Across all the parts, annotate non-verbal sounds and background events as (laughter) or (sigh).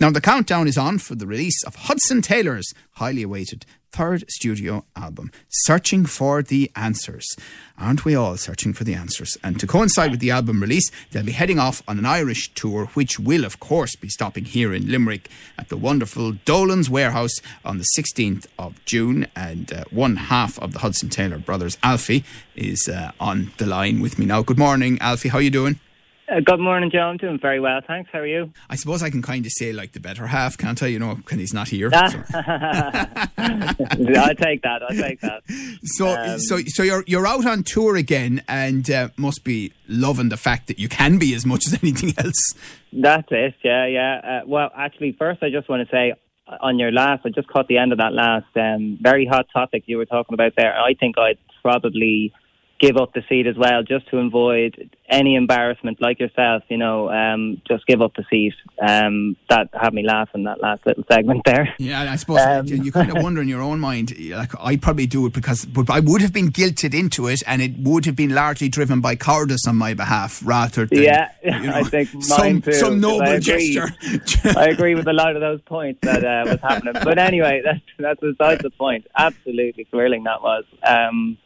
Now, the countdown is on for the release of Hudson Taylor's highly awaited third studio album, Searching for the Answers. Aren't we all searching for the answers? And to coincide with the album release, they'll be heading off on an Irish tour, which will, of course, be stopping here in Limerick at the wonderful Dolan's Warehouse on the 16th of June. And uh, one half of the Hudson Taylor brothers, Alfie, is uh, on the line with me now. Good morning, Alfie. How are you doing? Uh, good morning, Joe. I'm doing very well, thanks. How are you? I suppose I can kind of say like the better half, can't I? You know, when he's not here. (laughs) I'll take that. I'll take that. (laughs) So, Um, so, so you're you're out on tour again, and uh, must be loving the fact that you can be as much as (laughs) anything else. That's it. Yeah, yeah. Uh, well, actually, first, I just want to say uh, on your last, I just caught the end of that last um, very hot topic you were talking about there. I think I'd probably give up the seat as well, just to avoid any embarrassment, like yourself. You know, um, just give up the seat. Um, that had me laughing that last little segment there. Yeah, I suppose Um, you, kind of (laughs) wonder in your own mind. Like I probably do it because, but I would have been guilted into it, and it would have been largely driven by cowardice on my behalf, rather than Yeah, (laughs) you know, I think (laughs) some too, some I noble agree. gesture. I agree with a lot of those points that uh, was happening. But anyway, that's that's beside the point. Absolutely thrilling that was. Um,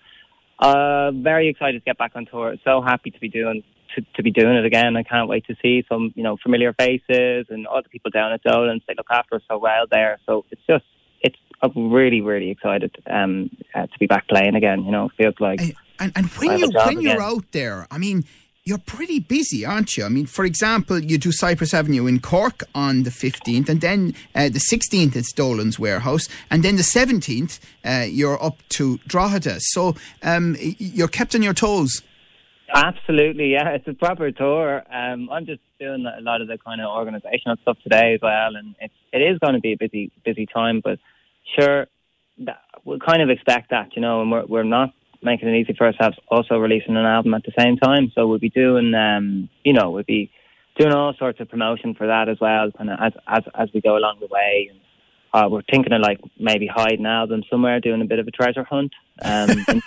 uh, very excited to get back on tour. So happy to be doing to, to be doing it again. I can't wait to see some you know familiar faces and all the people down at Dolan's. They look after us so well there. So it's just it's I'm really really excited um, uh, to be back playing again. You know, it feels like And, and, when you when you're out there, I mean, you're pretty busy, aren't you? I mean, for example, you do Cypress Avenue in Cork on the 15th, and then uh, the 16th it's Dolan's Warehouse, and then the 17th uh, you're up to Drogheda. So um, you're kept on your toes. Absolutely, yeah. It's a proper tour. Um, I'm just doing a lot of the kind of organisational stuff today as well, and it's it is going to be a busy busy time. But sure, that, we'll kind of expect that, you know, and we're we're not making it easy for ourselves. Also releasing an album at the same time, so we'll be doing, um, you know, we'll be doing all sorts of promotion for that as well, kind of as as as we go along the way. And, uh, we're thinking of like maybe hiding albums somewhere, doing a bit of a treasure hunt um, in,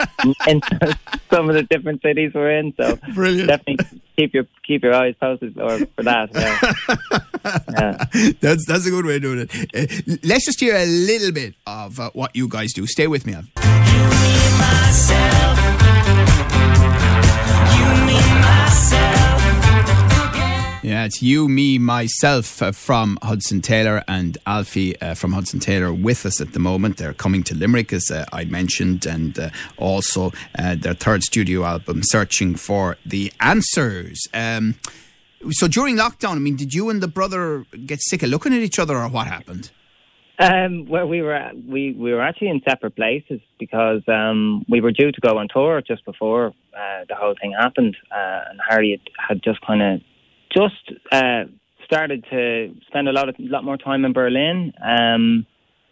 in (laughs) some of the different cities we're in. So Brilliant. definitely keep your keep your eyes posted or for that. Yeah. yeah. (laughs) That's that's a good way of doing it. Uh, let's just hear a little bit of uh, what you guys do. Stay with me. Al. Yeah, it's you, me, myself uh, from Hudson Taylor and Alfie uh, from Hudson Taylor with us at the moment. They're coming to Limerick, as uh, I mentioned, and uh, also uh, their third studio album, Searching for the Answers. Um, so during lockdown, I mean, did you and the brother get sick of looking at each other, or what happened? Um, well, we were we we were actually in separate places because um, we were due to go on tour just before uh, the whole thing happened, uh, and Harry had, had just kind of just uh, started to spend a lot of lot more time in Berlin, um,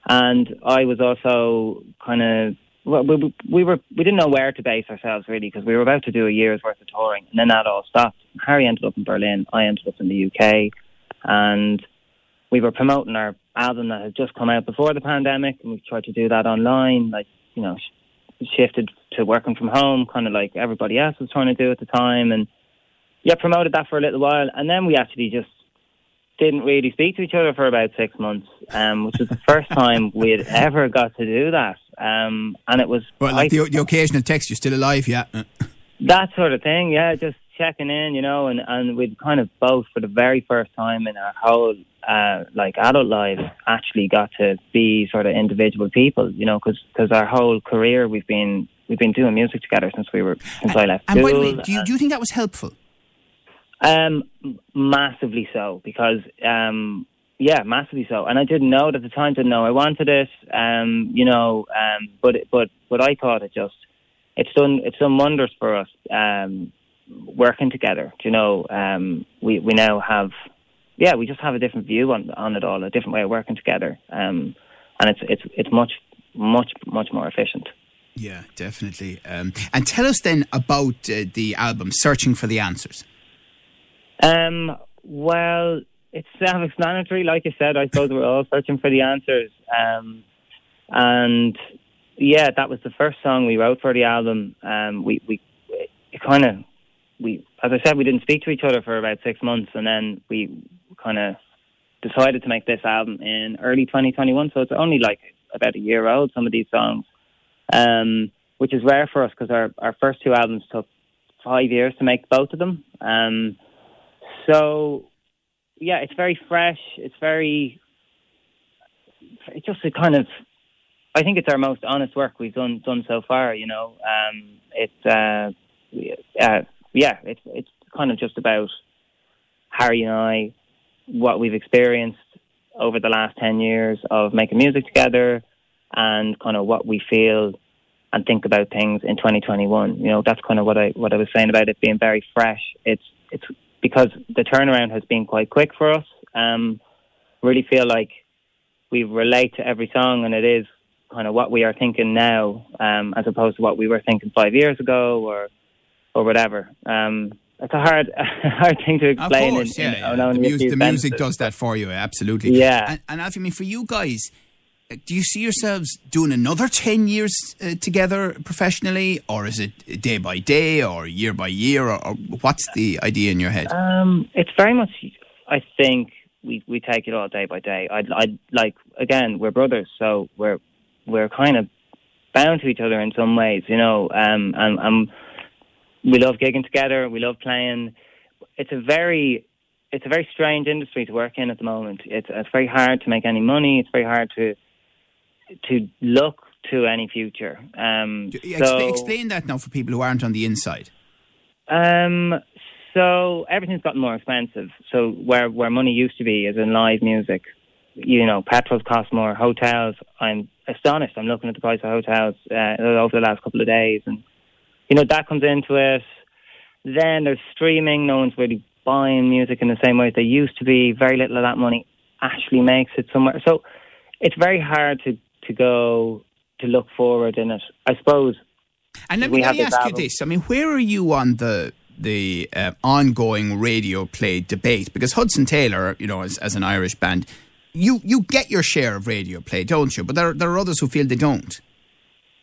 and I was also kind of. Well, we, we were we didn't know where to base ourselves really because we were about to do a year's worth of touring and then that all stopped. Harry ended up in Berlin, I ended up in the UK, and we were promoting our album that had just come out before the pandemic, and we tried to do that online, like you know, sh- shifted to working from home, kind of like everybody else was trying to do at the time, and yeah, promoted that for a little while, and then we actually just didn't really speak to each other for about six months, um, which was the first time we had ever got to do that, um, and it was Well, like I- the, the occasional text, you're still alive, yeah. That sort of thing, yeah, just checking in, you know, and, and we'd kind of both for the very first time in our whole uh, like adult lives actually got to be sort of individual people, you know, because our whole career we've been we've been doing music together since we were since I left And by the school. way, do you, do you think that was helpful? Um, massively so because um, yeah, massively so. And I didn't know it at the time. Didn't know I wanted it. Um, you know, um, but but but I thought it just it's done it's done wonders for us. Um, working together. Do you know? Um, we we now have yeah, we just have a different view on on it all, a different way of working together. Um, and it's it's it's much much much more efficient. Yeah, definitely. Um, and tell us then about uh, the album, Searching for the Answers. Um, well, it's self-explanatory. Like I said, I suppose we're all searching for the answers. Um, and yeah, that was the first song we wrote for the album. Um, we we it kind of we as I said we didn't speak to each other for about six months, and then we kind of decided to make this album in early 2021. So it's only like about a year old. Some of these songs, um, which is rare for us because our our first two albums took five years to make both of them. Um, so yeah, it's very fresh. It's very it's just a kind of I think it's our most honest work we've done done so far. You know, um, it's uh, uh, yeah, it's it's kind of just about Harry and I, what we've experienced over the last ten years of making music together, and kind of what we feel and think about things in 2021. You know, that's kind of what I what I was saying about it being very fresh. It's it's because the turnaround has been quite quick for us. Um, really feel like we relate to every song, and it is kind of what we are thinking now, um, as opposed to what we were thinking five years ago or or whatever. Um, it's a hard (laughs) hard thing to explain. Of course, in, yeah, in, yeah. The, music, the music does that for you, absolutely. Yeah. And, and Alfie, I mean, for you guys, uh, do you see yourselves doing another 10 years uh, together professionally, or is it day by day, or year by year, or, or what's the idea in your head? Um, it's very much. I think we we take it all day by day. I I like again, we're brothers, so we're we're kind of bound to each other in some ways, you know. Um, and and we love gigging together. We love playing. It's a very it's a very strange industry to work in at the moment. It's it's very hard to make any money. It's very hard to to look to any future. Um, Do- so, Expla- explain that now for people who aren't on the inside. um, so everything's gotten more expensive. So where where money used to be is in live music. You know, petrols cost more. Hotels. I'm astonished. I'm looking at the price of hotels uh, over the last couple of days, and you know that comes into it. Then there's streaming. No one's really buying music in the same way as they used to be. Very little of that money actually makes it somewhere. So it's very hard to to go to look forward in it. I suppose And let me, let me ask you this: I mean, where are you on the the uh, ongoing radio play debate? Because Hudson Taylor, you know, as, as an Irish band, you you get your share of radio play, don't you? But there there are others who feel they don't.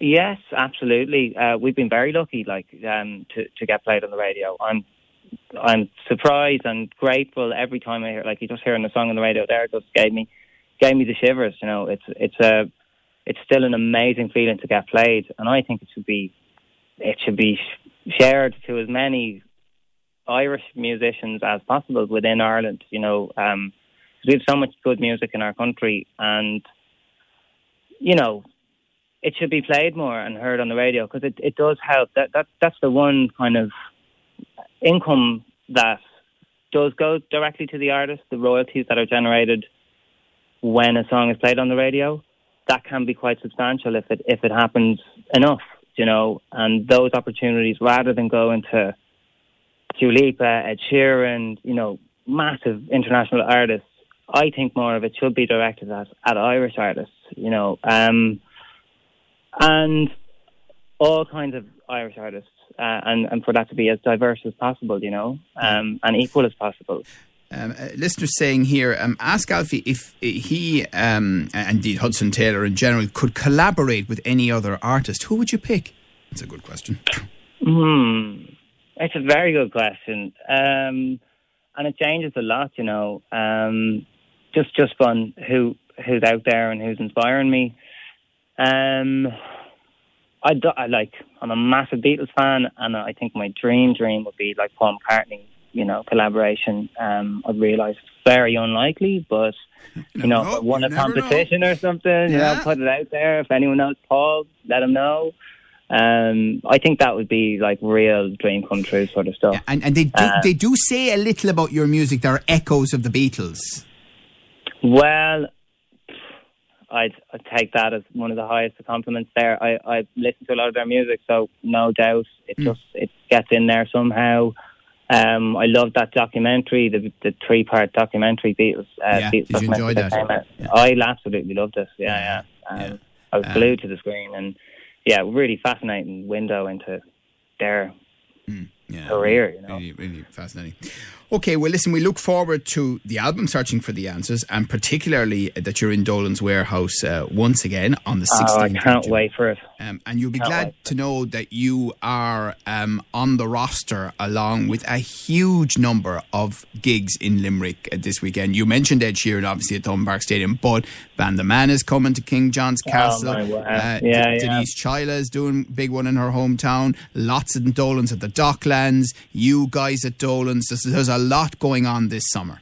Yes, absolutely. Uh, we've been very lucky, like um, to to get played on the radio. I'm I'm surprised and grateful every time I hear, like you just hearing the song on the radio. There, just gave me gave me the shivers. You know, it's it's a it's still an amazing feeling to get played, and I think it should be it should be shared to as many Irish musicians as possible within Ireland. You know, um, we have so much good music in our country, and you know, it should be played more and heard on the radio because it, it does help. That that that's the one kind of income that does go directly to the artist. The royalties that are generated when a song is played on the radio, that can be quite substantial if it if it happens enough, you know. And those opportunities, rather than going to Dua Lipa, Ed Sheeran, you know, massive international artists, I think more of it should be directed at, at Irish artists, you know. Um, and all kinds of Irish artists, uh, and, and for that to be as diverse as possible, you know, um, and equal as possible. Um, uh, listeners saying here, um, ask Alfie if he, um, and indeed Hudson Taylor in general, could collaborate with any other artist. Who would you pick? That's a good question. Hmm, it's a very good question, um, and it changes a lot, you know. Um, just just on who who's out there and who's inspiring me. Um, I, do, I like. I'm a massive Beatles fan, and I think my dream dream would be like Paul McCartney. You know, collaboration. Um, I realise it's very unlikely, but (laughs) you know, know. won a never know. competition or something, you know, put it out there. If anyone knows Paul, let him know. Um, I think that would be like real dream come true sort of stuff. And, and they, do, Uh, they do say a little about your music. There are echoes of the Beatles. Well, I'd, I'd take that as one of the highest compliments there. I, I listen to a lot of their music, so no doubt it Hmm. just it gets in there somehow. Um, I love that documentary, the the three part documentary Beatles. Uh, Yeah, Beatles did you enjoy documentary that? Yeah. I absolutely loved it. Yeah, yeah. Um, Yeah. I was Um, glued to the screen, and yeah, really fascinating window into their career. You know, really, really fascinating. Okay, well, listen, we look forward to the album Searching for the Answers, and particularly that you're in Dolan's Warehouse uh, once again on the 16th. oh, I can't wait for it. Um, and you'll be Can't glad to know that you are um, on the roster along with a huge number of gigs in Limerick uh, this weekend. You mentioned Ed Sheeran, obviously, at Park Stadium, but Van the Man is coming to King John's Castle. Oh, my. Uh, Yeah, D- yeah. Denise Chaila is doing big one in her hometown. Lots of Dolan's at the Docklands. You guys at Dolan's. There's, there's a lot going on this summer.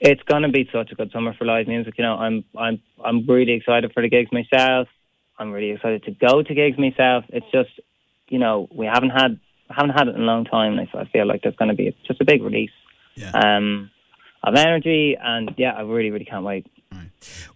It's gonna be such a good summer for live music. You know, I'm I'm I'm really excited for the gigs myself. I'm really excited to go to gigs myself. It's just, you know, we haven't had haven't had it in a long time. and So I feel like there's going to be just a big release Yeah. um, of energy, and yeah, I really really can't wait.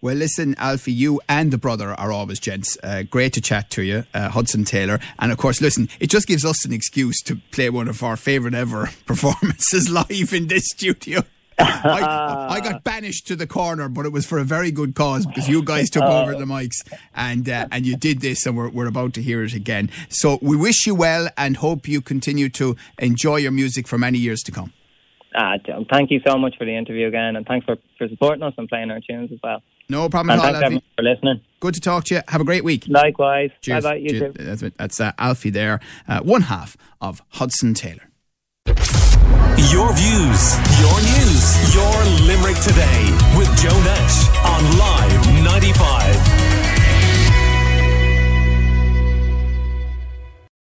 Well, listen, Alfie, you and the brother are always gents. Uh, great to chat to you, uh, Hudson Taylor. And of course, listen, it just gives us an excuse to play one of our favourite ever (laughs) performances live in this studio. (laughs) I, I got banished to the corner, but it was for a very good cause because you guys took over the mics and uh, and you did this, and we're, we're about to hear it again. So we wish you well and hope you continue to enjoy your music for many years to come. Uh, thank you so much for the interview again, and thanks for, for supporting us and playing our tunes as well. No problem And at all, thanks Alfie. for listening. Good to talk to you. Have a great week. Likewise. Bye Cheers. bye. You Cheers. too. That's, that's uh, Alfie there, uh, one half of Hudson Taylor. Your views, your news, your Limerick today with Joe Nash